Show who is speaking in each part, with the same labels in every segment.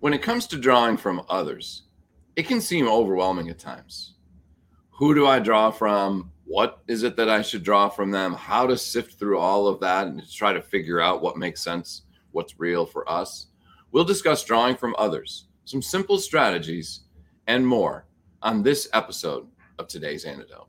Speaker 1: When it comes to drawing from others, it can seem overwhelming at times. Who do I draw from? What is it that I should draw from them? How to sift through all of that and to try to figure out what makes sense, what's real for us. We'll discuss drawing from others, some simple strategies, and more on this episode of today's antidote.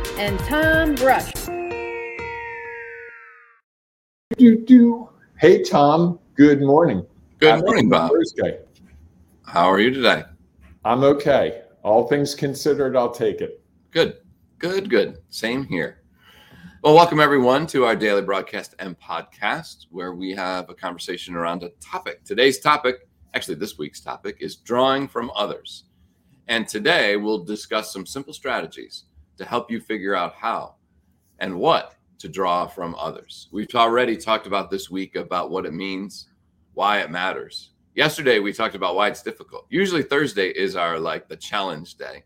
Speaker 2: and Tom Brush.
Speaker 3: Do, do. Hey, Tom. Good morning.
Speaker 1: Good
Speaker 3: Happy
Speaker 1: morning, Bob.
Speaker 3: Thursday.
Speaker 1: How are you today?
Speaker 3: I'm okay. All things considered, I'll take it.
Speaker 1: Good, good, good. Same here. Well, welcome everyone to our daily broadcast and podcast where we have a conversation around a topic. Today's topic, actually, this week's topic, is drawing from others. And today we'll discuss some simple strategies to help you figure out how and what to draw from others. We've already talked about this week about what it means, why it matters. Yesterday we talked about why it's difficult. Usually Thursday is our like the challenge day.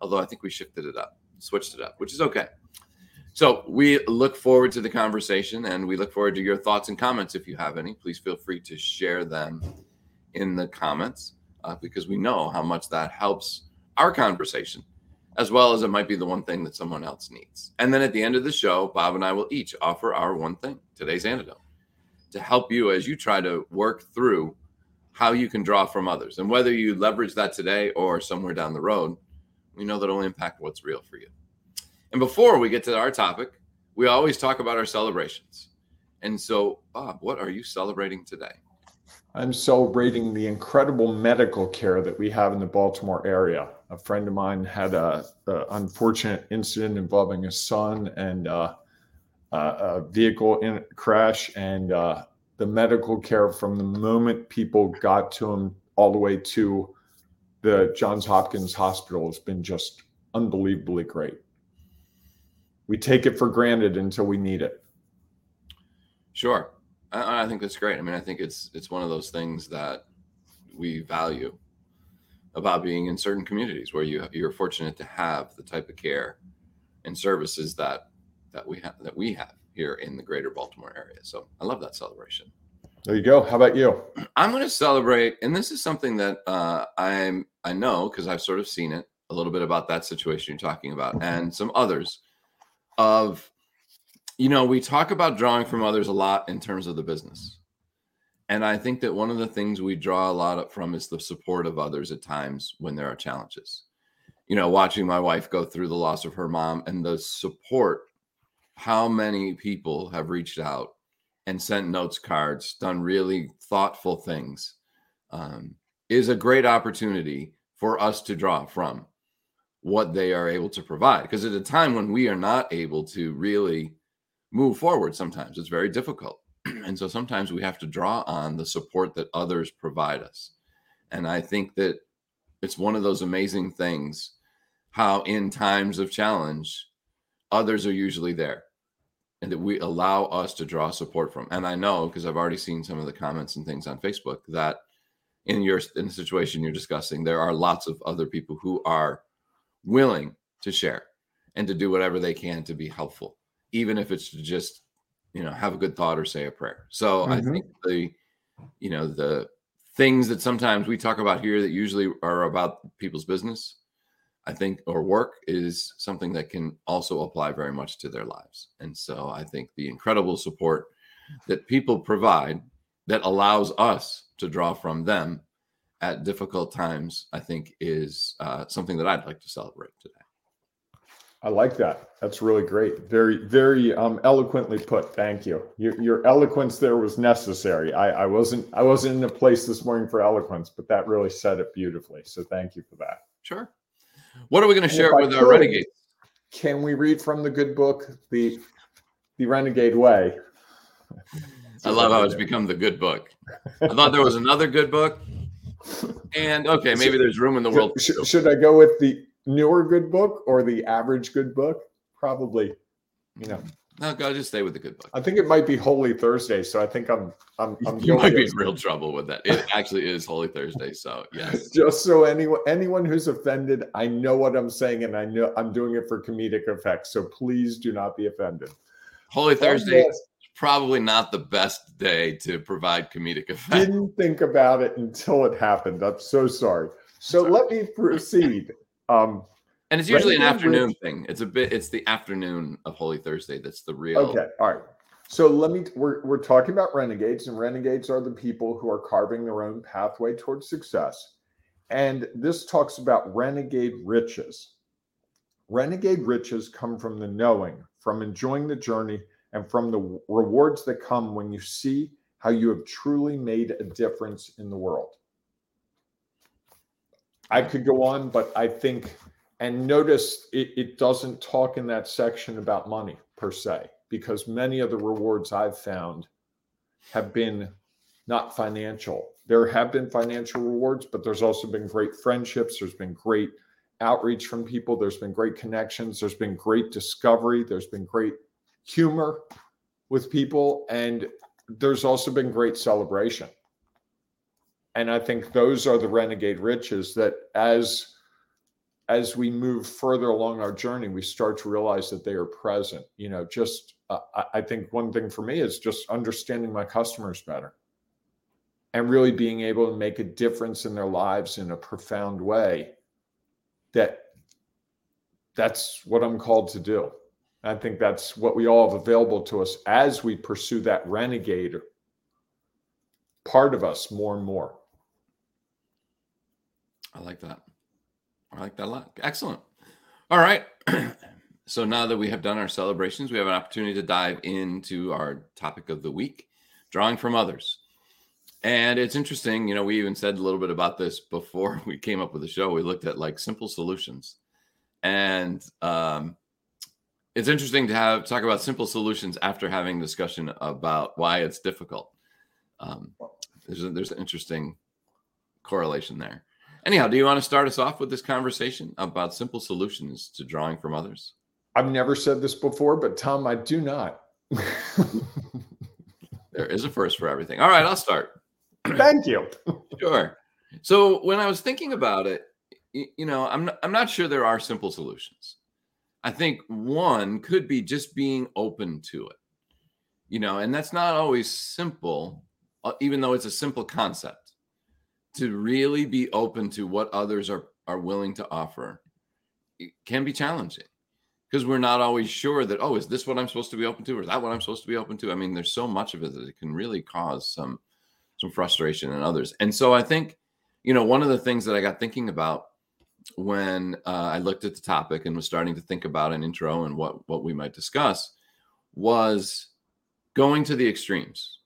Speaker 1: Although I think we shifted it up, switched it up, which is okay. So we look forward to the conversation and we look forward to your thoughts and comments if you have any. Please feel free to share them in the comments uh, because we know how much that helps our conversation, as well as it might be the one thing that someone else needs. And then at the end of the show, Bob and I will each offer our one thing, today's antidote, to help you as you try to work through how you can draw from others. And whether you leverage that today or somewhere down the road, we know that will impact what's real for you. And before we get to our topic, we always talk about our celebrations. And so, Bob, what are you celebrating today?
Speaker 3: I'm celebrating the incredible medical care that we have in the Baltimore area. A friend of mine had a, a unfortunate incident involving his son and uh, a vehicle in crash, and uh, the medical care from the moment people got to him all the way to the Johns Hopkins Hospital has been just unbelievably great we take it for granted until we need it.
Speaker 1: Sure, I, I, think that's great. I mean, I think it's it's one of those things that we value about being in certain communities where you you're fortunate to have the type of care and services that that we have that we have here in the greater Baltimore area. So I love that celebration.
Speaker 3: There you go. How about you?
Speaker 1: I'm going to celebrate, and this is something that uh, I'm I know because I've sort of seen it a little bit about that situation you're talking about, and some others of you know we talk about drawing from others a lot in terms of the business and i think that one of the things we draw a lot from is the support of others at times when there are challenges you know watching my wife go through the loss of her mom and the support how many people have reached out and sent notes cards done really thoughtful things um, is a great opportunity for us to draw from what they are able to provide. Because at a time when we are not able to really move forward, sometimes it's very difficult. and so sometimes we have to draw on the support that others provide us. And I think that it's one of those amazing things how, in times of challenge, others are usually there and that we allow us to draw support from. And I know because I've already seen some of the comments and things on Facebook that in your in the situation you're discussing, there are lots of other people who are willing to share and to do whatever they can to be helpful, even if it's to just, you know, have a good thought or say a prayer. So mm-hmm. I think the, you know, the things that sometimes we talk about here that usually are about people's business, I think, or work is something that can also apply very much to their lives. And so I think the incredible support that people provide that allows us to draw from them at difficult times, I think is uh, something that I'd like to celebrate today.
Speaker 3: I like that. That's really great. Very, very um, eloquently put. Thank you. Your, your eloquence there was necessary. I, I wasn't I wasn't in a place this morning for eloquence, but that really said it beautifully. So thank you for that.
Speaker 1: Sure. What are we going to share with our renegade?
Speaker 3: Can we read from the good book, the the Renegade Way?
Speaker 1: I love how it's become the good book. I thought there was another good book. And okay, maybe there's room in the world.
Speaker 3: Should, should I go with the newer good book or the average good book? Probably, you know.
Speaker 1: No, go just stay with the good book.
Speaker 3: I think it might be Holy Thursday, so I think I'm I'm I'm
Speaker 1: you might be in real trouble with that. It actually is Holy Thursday, so yes.
Speaker 3: Just so anyone anyone who's offended, I know what I'm saying, and I know I'm doing it for comedic effect. So please do not be offended.
Speaker 1: Holy Thursday is probably not the best day to provide comedic effect.
Speaker 3: Didn't think about it until it happened. I'm so sorry. So let me proceed. Um,
Speaker 1: and it's usually an afternoon thing. It's a bit. It's the afternoon of Holy Thursday that's the real.
Speaker 3: Okay, all right. So let me. We're we're talking about renegades, and renegades are the people who are carving their own pathway towards success. And this talks about renegade riches. Renegade riches come from the knowing, from enjoying the journey, and from the rewards that come when you see how you have truly made a difference in the world. I could go on, but I think and notice it, it doesn't talk in that section about money per se, because many of the rewards I've found have been not financial. There have been financial rewards, but there's also been great friendships. There's been great outreach from people. There's been great connections. There's been great discovery. There's been great humor with people. And there's also been great celebration. And I think those are the renegade riches that as as we move further along our journey, we start to realize that they are present. You know, just uh, I think one thing for me is just understanding my customers better and really being able to make a difference in their lives in a profound way. That that's what I'm called to do. I think that's what we all have available to us as we pursue that renegade part of us more and more.
Speaker 1: I like that. I like that a lot. Excellent. All right. so now that we have done our celebrations, we have an opportunity to dive into our topic of the week drawing from others. And it's interesting, you know, we even said a little bit about this before we came up with the show. We looked at like simple solutions. And um, it's interesting to have talk about simple solutions after having discussion about why it's difficult. Um, there's a, there's an interesting correlation there. Anyhow, do you want to start us off with this conversation about simple solutions to drawing from others?
Speaker 3: I've never said this before, but Tom, I do not.
Speaker 1: there is a first for everything. All right, I'll start.
Speaker 3: Thank you.
Speaker 1: sure. So when I was thinking about it, you know, I'm not, I'm not sure there are simple solutions. I think one could be just being open to it. You know, and that's not always simple, uh, even though it's a simple concept to really be open to what others are are willing to offer can be challenging. Because we're not always sure that oh is this what i'm supposed to be open to or is that what i'm supposed to be open to? I mean there's so much of it that it can really cause some some frustration in others. And so i think you know one of the things that i got thinking about when uh, i looked at the topic and was starting to think about an intro and what what we might discuss was going to the extremes.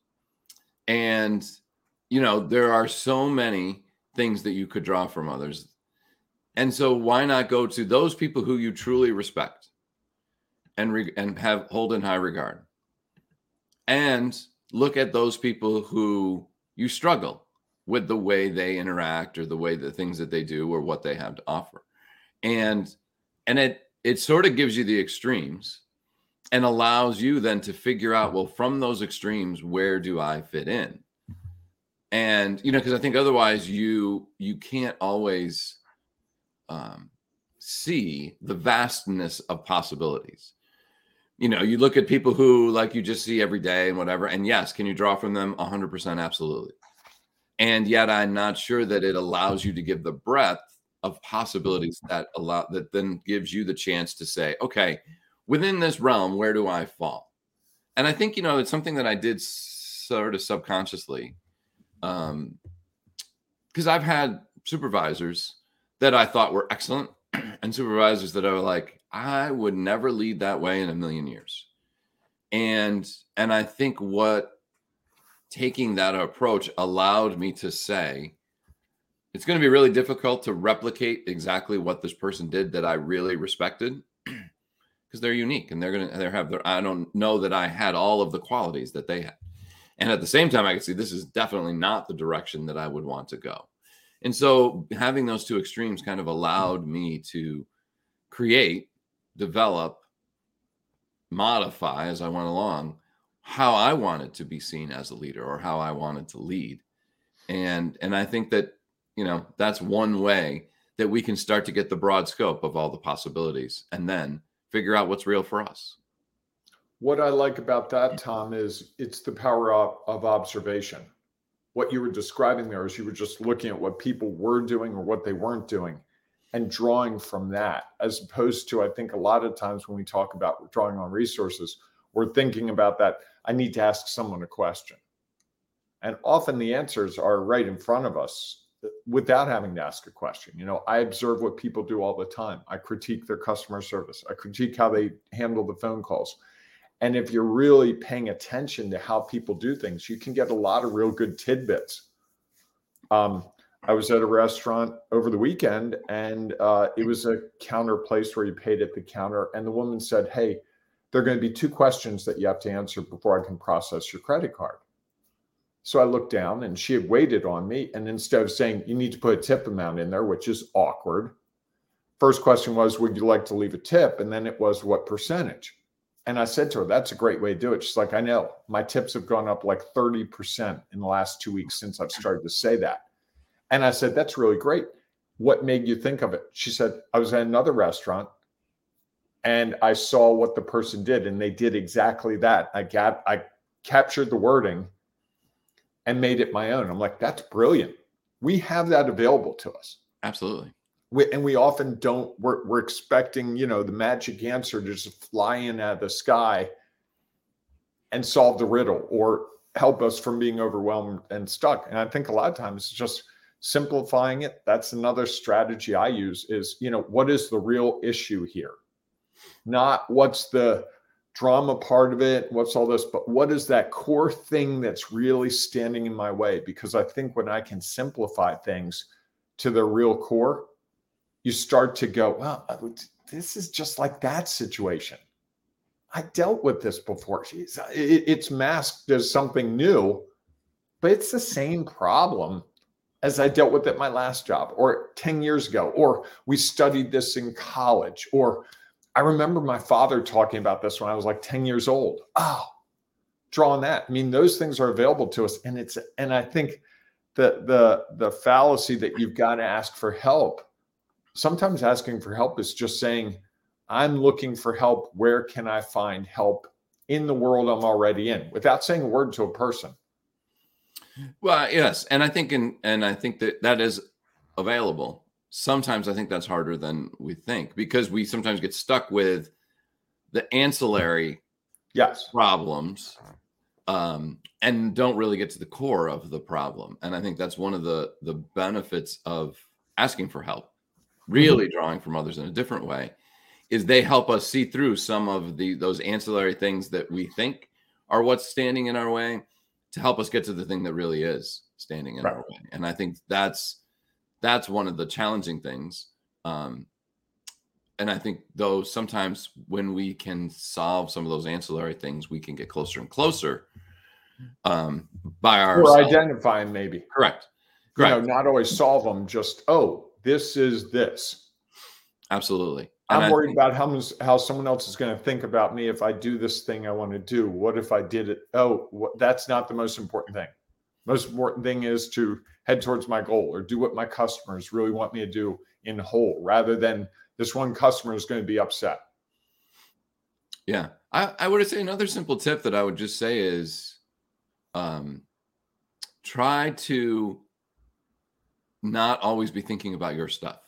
Speaker 1: And you know, there are so many things that you could draw from others. And so why not go to those people who you truly respect and re- and have hold in high regard. And look at those people who you struggle with the way they interact or the way the things that they do or what they have to offer. And and it it sort of gives you the extremes and allows you then to figure out well from those extremes where do I fit in? And you know because i think otherwise you you can't always um, see the vastness of possibilities. You know you look at people who like you just see every day and whatever and yes can you draw from them? 100% absolutely. And yet i'm not sure that it allows you to give the breadth of possibilities that allow that then gives you the chance to say okay within this realm where do i fall? And i think you know it's something that i did sort of subconsciously um, because I've had supervisors that I thought were excellent and supervisors that are like, I would never lead that way in a million years. And and I think what taking that approach allowed me to say it's going to be really difficult to replicate exactly what this person did that I really respected because they're unique and they're going to they have their I don't know that I had all of the qualities that they had. And at the same time, I can see this is definitely not the direction that I would want to go. And so having those two extremes kind of allowed me to create, develop, modify as I went along how I wanted to be seen as a leader or how I wanted to lead. And and I think that, you know, that's one way that we can start to get the broad scope of all the possibilities and then figure out what's real for us.
Speaker 3: What I like about that, Tom, is it's the power of, of observation. What you were describing there is you were just looking at what people were doing or what they weren't doing and drawing from that, as opposed to, I think, a lot of times when we talk about drawing on resources, we're thinking about that. I need to ask someone a question. And often the answers are right in front of us uh, without having to ask a question. You know, I observe what people do all the time. I critique their customer service. I critique how they handle the phone calls. And if you're really paying attention to how people do things, you can get a lot of real good tidbits. Um, I was at a restaurant over the weekend and uh, it was a counter place where you paid at the counter. And the woman said, Hey, there are going to be two questions that you have to answer before I can process your credit card. So I looked down and she had waited on me. And instead of saying, you need to put a tip amount in there, which is awkward, first question was, would you like to leave a tip? And then it was, what percentage? And I said to her, that's a great way to do it. She's like, I know my tips have gone up like 30% in the last two weeks since I've started to say that. And I said, that's really great. What made you think of it? She said, I was at another restaurant and I saw what the person did, and they did exactly that. I got, I captured the wording and made it my own. I'm like, that's brilliant. We have that available to us.
Speaker 1: Absolutely.
Speaker 3: We, and we often don't, we're, we're expecting, you know, the magic answer to just fly in out of the sky and solve the riddle or help us from being overwhelmed and stuck. And I think a lot of times just simplifying it. That's another strategy I use is, you know, what is the real issue here? Not what's the, drama part of it, what's all this, but what is that core thing that's really standing in my way? Because I think when I can simplify things to the real core, you start to go, well, this is just like that situation. I dealt with this before. It's masked as something new, but it's the same problem as I dealt with at my last job or 10 years ago, or we studied this in college, or I remember my father talking about this when I was like 10 years old. Oh, drawing that. I mean, those things are available to us. And it's and I think the the the fallacy that you've got to ask for help. Sometimes asking for help is just saying, I'm looking for help. Where can I find help in the world I'm already in without saying a word to a person?
Speaker 1: Well, yes. And I think in and I think that that is available sometimes I think that's harder than we think because we sometimes get stuck with the ancillary
Speaker 3: yes
Speaker 1: problems um, and don't really get to the core of the problem. And I think that's one of the the benefits of asking for help, really mm-hmm. drawing from others in a different way, is they help us see through some of the those ancillary things that we think are what's standing in our way to help us get to the thing that really is standing in right. our way. And I think that's that's one of the challenging things. Um, and I think though sometimes when we can solve some of those ancillary things, we can get closer and closer um, by our
Speaker 3: or identifying maybe
Speaker 1: correct.
Speaker 3: Correct. You know, not always solve them. Just oh, this is this.
Speaker 1: Absolutely.
Speaker 3: And I'm worried think, about how how someone else is going to think about me if I do this thing I want to do. What if I did it? Oh, what, that's not the most important thing. Most important thing is to head towards my goal or do what my customers really want me to do in whole rather than this one customer is going to be upset.
Speaker 1: Yeah. I, I would say another simple tip that I would just say is um, try to not always be thinking about your stuff.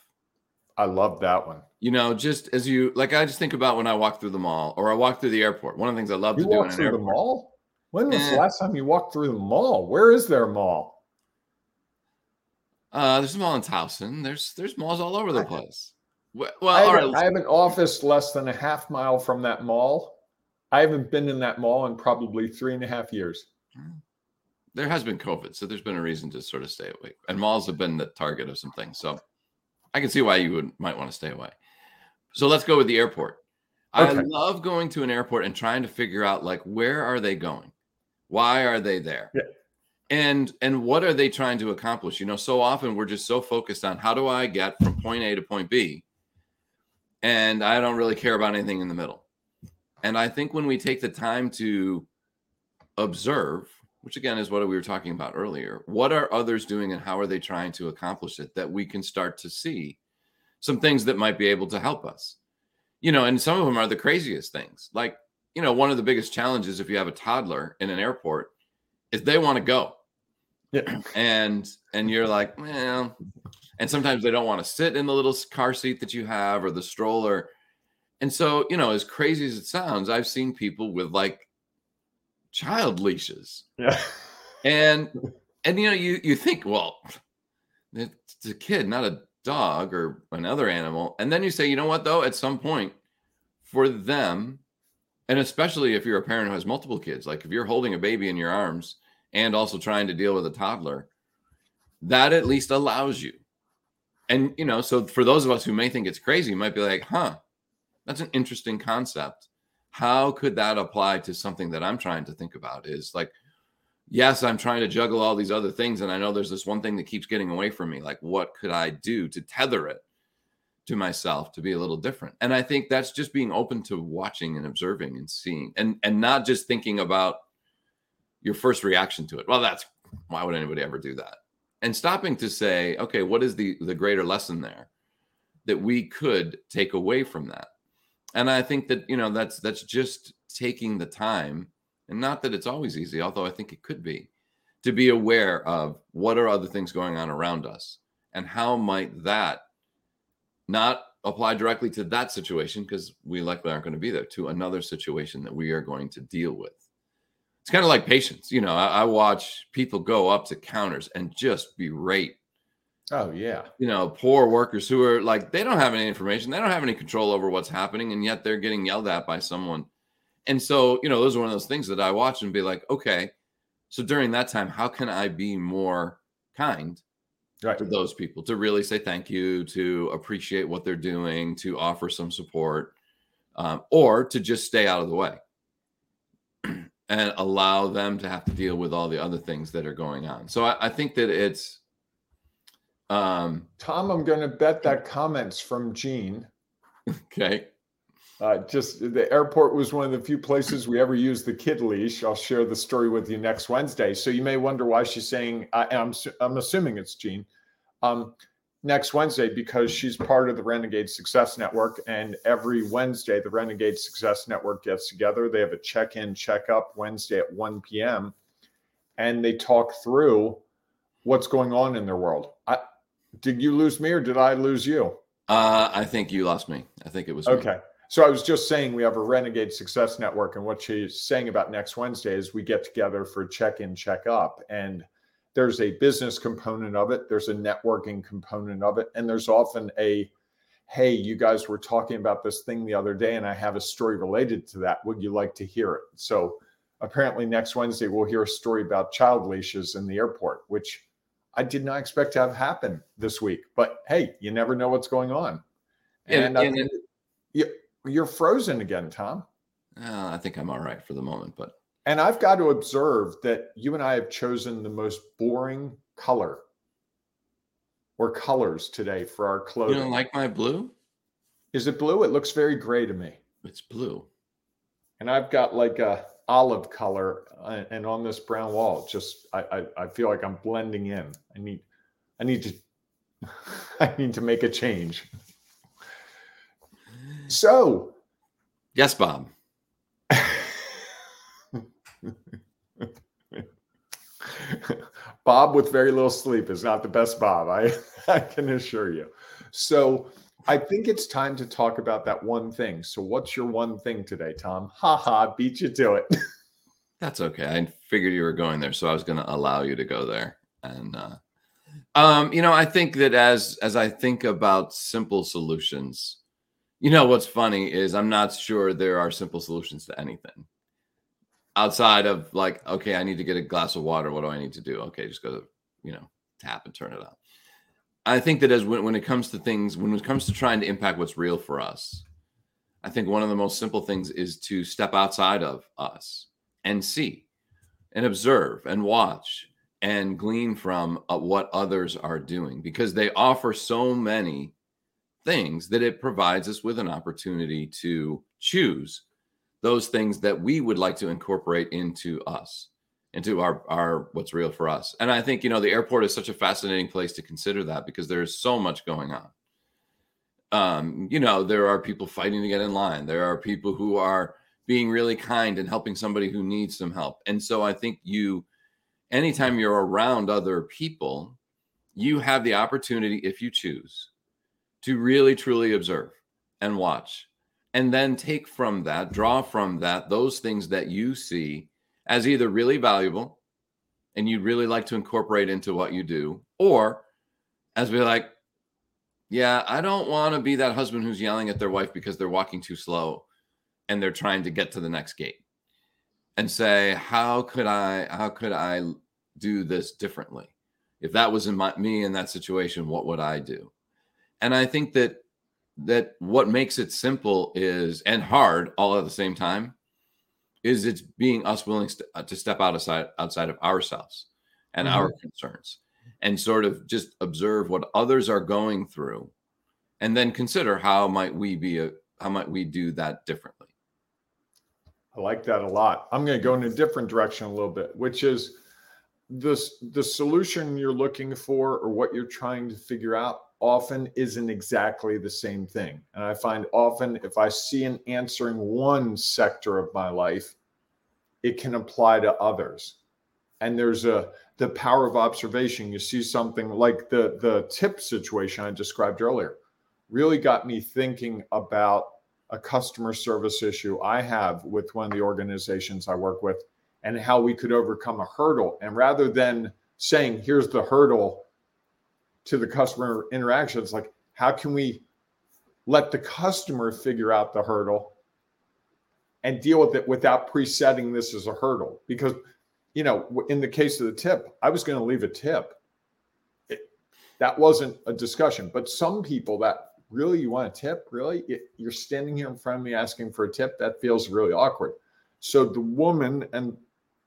Speaker 3: I love that one.
Speaker 1: You know, just as you like, I just think about when I walk through the mall or I walk through the airport. One of the things I love
Speaker 3: you
Speaker 1: to do
Speaker 3: in an. The mall? When was the last time you walked through the mall? Where is there a mall?
Speaker 1: Uh, there's a mall in Towson. There's there's malls all over the place.
Speaker 3: Well, I, have, right, I have an office less than a half mile from that mall. I haven't been in that mall in probably three and a half years.
Speaker 1: There has been COVID, so there's been a reason to sort of stay away. And malls have been the target of some things, so I can see why you would might want to stay away. So let's go with the airport. Okay. I love going to an airport and trying to figure out like where are they going? Why are they there?
Speaker 3: Yeah.
Speaker 1: And and what are they trying to accomplish? You know, so often we're just so focused on how do I get from point A to point B, and I don't really care about anything in the middle. And I think when we take the time to observe, which again is what we were talking about earlier, what are others doing and how are they trying to accomplish it, that we can start to see some things that might be able to help us. You know, and some of them are the craziest things. Like, you know, one of the biggest challenges if you have a toddler in an airport is they want to go.
Speaker 3: Yeah.
Speaker 1: And and you're like, well, and sometimes they don't want to sit in the little car seat that you have or the stroller. And so, you know, as crazy as it sounds, I've seen people with like child leashes.
Speaker 3: Yeah.
Speaker 1: And and you know, you you think, well, it's a kid, not a dog or another animal. And then you say, you know what, though, at some point for them, and especially if you're a parent who has multiple kids, like if you're holding a baby in your arms and also trying to deal with a toddler, that at least allows you. And, you know, so for those of us who may think it's crazy, might be like, huh, that's an interesting concept. How could that apply to something that I'm trying to think about? Is like, yes, I'm trying to juggle all these other things. And I know there's this one thing that keeps getting away from me. Like, what could I do to tether it to myself to be a little different? And I think that's just being open to watching and observing and seeing and, and not just thinking about your first reaction to it. Well, that's why would anybody ever do that? And stopping to say, okay, what is the the greater lesson there that we could take away from that? And I think that, you know, that's that's just taking the time and not that it's always easy, although I think it could be, to be aware of what are other things going on around us and how might that not apply directly to that situation because we likely aren't going to be there to another situation that we are going to deal with. It's kind of like patience. You know, I, I watch people go up to counters and just berate
Speaker 3: Oh yeah.
Speaker 1: you know, poor workers who are like they don't have any information, they don't have any control over what's happening, and yet they're getting yelled at by someone. And so, you know, those are one of those things that I watch and be like, okay, so during that time, how can I be more kind
Speaker 3: Right.
Speaker 1: to those people to really say thank you, to appreciate what they're doing, to offer some support, um, or to just stay out of the way and allow them to have to deal with all the other things that are going on. So I, I think that it's um
Speaker 3: Tom, I'm going to bet that comments from Gene.
Speaker 1: okay.
Speaker 3: Uh, just the airport was one of the few places we ever used the kid leash. I'll share the story with you next Wednesday. So you may wonder why she's saying, I, I'm, I'm assuming it's Jean, um, next Wednesday because she's part of the Renegade Success Network. And every Wednesday, the Renegade Success Network gets together. They have a check in, check up Wednesday at 1 p.m. And they talk through what's going on in their world. I, did you lose me or did I lose you?
Speaker 1: Uh, I think you lost me. I think it was me.
Speaker 3: Okay. So I was just saying we have a Renegade Success Network, and what she's saying about next Wednesday is we get together for check in, check up. And there's a business component of it, there's a networking component of it, and there's often a hey, you guys were talking about this thing the other day, and I have a story related to that. Would you like to hear it? So apparently next Wednesday we'll hear a story about child leashes in the airport, which I did not expect to have happen this week. But hey, you never know what's going on.
Speaker 1: And-
Speaker 3: And, I
Speaker 1: and
Speaker 3: you- you're frozen again, Tom.
Speaker 1: Uh, I think I'm all right for the moment, but
Speaker 3: And I've got to observe that you and I have chosen the most boring color or colors today for our
Speaker 1: clothes.
Speaker 3: you
Speaker 1: don't like my blue?
Speaker 3: Is it blue? It looks very gray to me.
Speaker 1: It's blue.
Speaker 3: And I've got like a olive color uh, and on this brown wall, just I, I I feel like I'm blending in. I need I need to I need to make a change. So
Speaker 1: Yes, Bob.
Speaker 3: Bob with very little sleep is not the best Bob, I, I can assure you. So I think it's time to talk about that one thing. So what's your one thing today, Tom? Ha ha, beat you to it.
Speaker 1: That's okay. I figured you were going there, so I was going to allow you to go there. And uh, um, you know, I think that as as I think about simple solutions, you know, what's funny is I'm not sure there are simple solutions to anything outside of like, okay, I need to get a glass of water. What do I need to do? Okay, just go to you know tap and turn it on. I think that as when, when it comes to things, when it comes to trying to impact what's real for us, I think one of the most simple things is to step outside of us and see and observe and watch and glean from uh, what others are doing because they offer so many things that it provides us with an opportunity to choose those things that we would like to incorporate into us into our our what's real for us. And i think you know the airport is such a fascinating place to consider that because there's so much going on. Um you know there are people fighting to get in line. There are people who are being really kind and helping somebody who needs some help. And so i think you anytime you're around other people you have the opportunity if you choose to really truly observe and watch and then take from that draw from that those things that you see as either really valuable and you'd really like to incorporate into what you do, or as be like, yeah, I don't want to be that husband who's yelling at their wife because they're walking too slow and they're trying to get to the next gate and say, how could I, how could I do this differently? If that was in my, me in that situation, what would I do? And I think that that what makes it simple is and hard all at the same time is it's being us willing st- uh, to step outside outside of ourselves and mm-hmm. our concerns and sort of just observe what others are going through and then consider how might we be a how might we do that differently
Speaker 3: i like that a lot i'm going to go in a different direction a little bit which is this the solution you're looking for or what you're trying to figure out often isn't exactly the same thing. And I find often if I see an answer in one sector of my life, it can apply to others. And there's a the power of observation. You see something like the the tip situation I described earlier really got me thinking about a customer service issue I have with one of the organizations I work with and how we could overcome a hurdle. And rather than saying, here's the hurdle, to the customer interaction. It's like, how can we let the customer figure out the hurdle and deal with it without presetting this as a hurdle? Because, you know, in the case of the tip, I was going to leave a tip. It, that wasn't a discussion. But some people that really, you want a tip? Really? You're standing here in front of me asking for a tip? That feels really awkward. So the woman and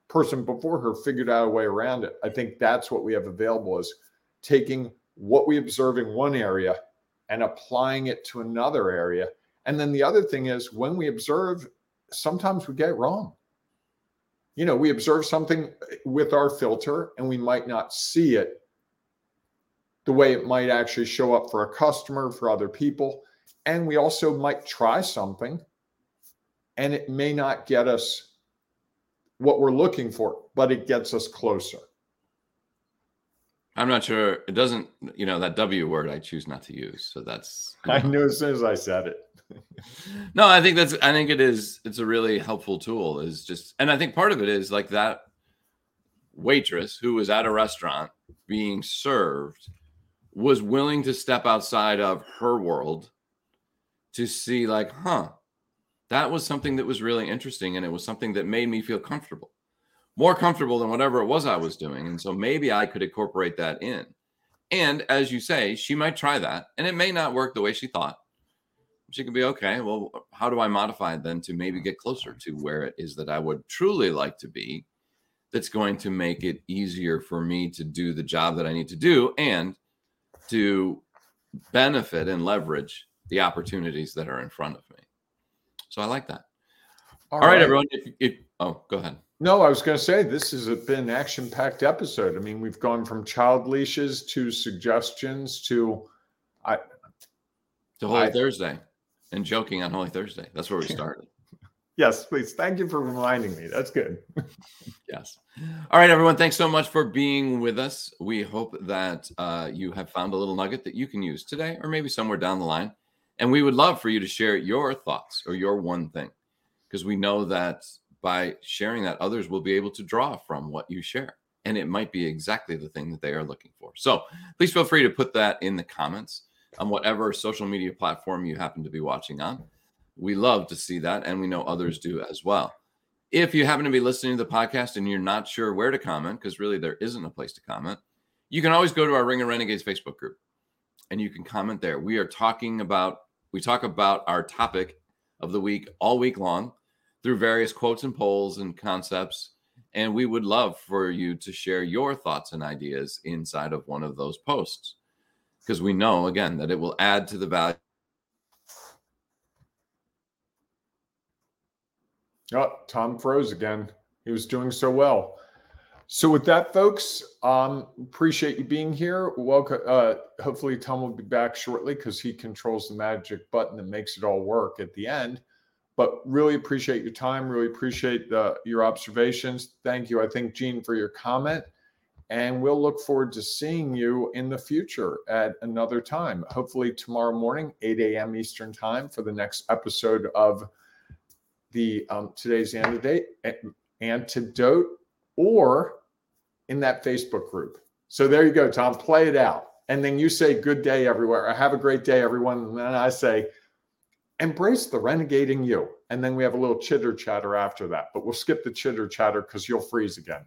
Speaker 3: person before her figured out a way around it. I think that's what we have available is taking what we observe in one area and applying it to another area. And then the other thing is when we observe, sometimes we get wrong. You know, we observe something with our filter and we might not see it the way it might actually show up for a customer, for other people. And we also might try something and it may not get us what we're looking for, but it gets us closer.
Speaker 1: I'm not sure. It doesn't, you know, that W word I choose not to use. So that's.
Speaker 3: I knew as soon as I said it.
Speaker 1: no, I think that's, I think it is, it's a really helpful tool is just, and I think part of it is like that waitress who was at a restaurant being served was willing to step outside of her world to see, like, huh, that was something that was really interesting. And it was something that made me feel comfortable more comfortable than whatever it was I was doing. And so maybe I could incorporate that in. And as you say, she might try that and it may not work the way she thought. She could be okay. Well, how do I modify it then to maybe get closer to where it is that I would truly like to be? That's going to make it easier for me to do the job that I need to do and to benefit and leverage the opportunities that are in front of me. So I like that. All, All right. right, everyone. If, if, oh, go ahead.
Speaker 3: No, I was going to say this has been an action-packed episode. I mean, we've gone from child leashes to suggestions to I
Speaker 1: to Holy I, Thursday and joking on Holy Thursday. That's where we started.
Speaker 3: yes, please. Thank you for reminding me. That's good.
Speaker 1: yes. All right, everyone. Thanks so much for being with us. We hope that uh, you have found a little nugget that you can use today or maybe somewhere down the line. And we would love for you to share your thoughts or your one thing because we know that by sharing that, others will be able to draw from what you share. And it might be exactly the thing that they are looking for. So please feel free to put that in the comments on whatever social media platform you happen to be watching on. We love to see that, and we know others do as well. If you happen to be listening to the podcast and you're not sure where to comment, because really there isn't a place to comment, you can always go to our Ring of Renegades Facebook group and you can comment there. We are talking about, we talk about our topic of the week all week long through various quotes and polls and concepts And we would love for you to share your thoughts and ideas inside of one of those posts because we know, again, that it will add to the value.
Speaker 3: Oh, Tom froze again. He was doing so well. So with that, folks, um, appreciate you being here. Welcome. Uh, hopefully, Tom will be back shortly because he controls the magic button that makes it all work at the end. But really appreciate your time. Really appreciate the, your observations. Thank you. I think Gene for your comment, and we'll look forward to seeing you in the future at another time. Hopefully tomorrow morning, 8 a.m. Eastern time, for the next episode of the um, today's antidote. Antidote or in that Facebook group. So there you go, Tom. Play it out. And then you say, Good day, everywhere. I have a great day, everyone. And then I say, Embrace the renegading you. And then we have a little chitter chatter after that. But we'll skip the chitter chatter because you'll freeze again.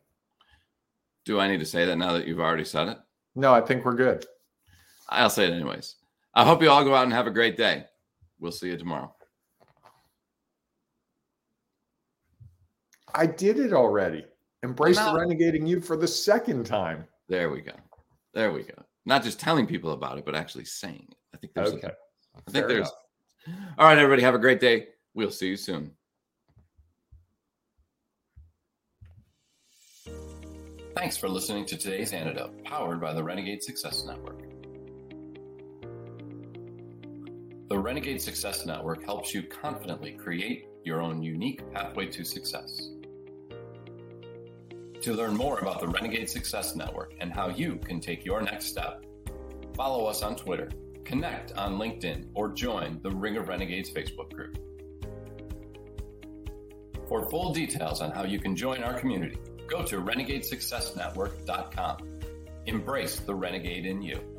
Speaker 1: Do I need to say that now that you've already said it?
Speaker 3: No, I think we're good.
Speaker 1: I'll say it anyways. I hope you all go out and have a great day. We'll see you tomorrow.
Speaker 3: I did it already. Embrace the renegading you for the second time.
Speaker 1: There we go. There we go. Not just telling people about it, but actually saying it. I think there's.
Speaker 3: Okay.
Speaker 1: A, I think Fair there's. Enough. All right, everybody. Have a great day. We'll see you soon. Thanks for listening to today's antidote, powered by the Renegade Success Network. The Renegade Success Network helps you confidently create your own unique pathway to success. To learn more about the Renegade Success Network and how you can take your next step, follow us on Twitter, connect on LinkedIn, or join the Ring of Renegades Facebook group. For full details on how you can join our community, go to renegadesuccessnetwork.com. Embrace the renegade in you.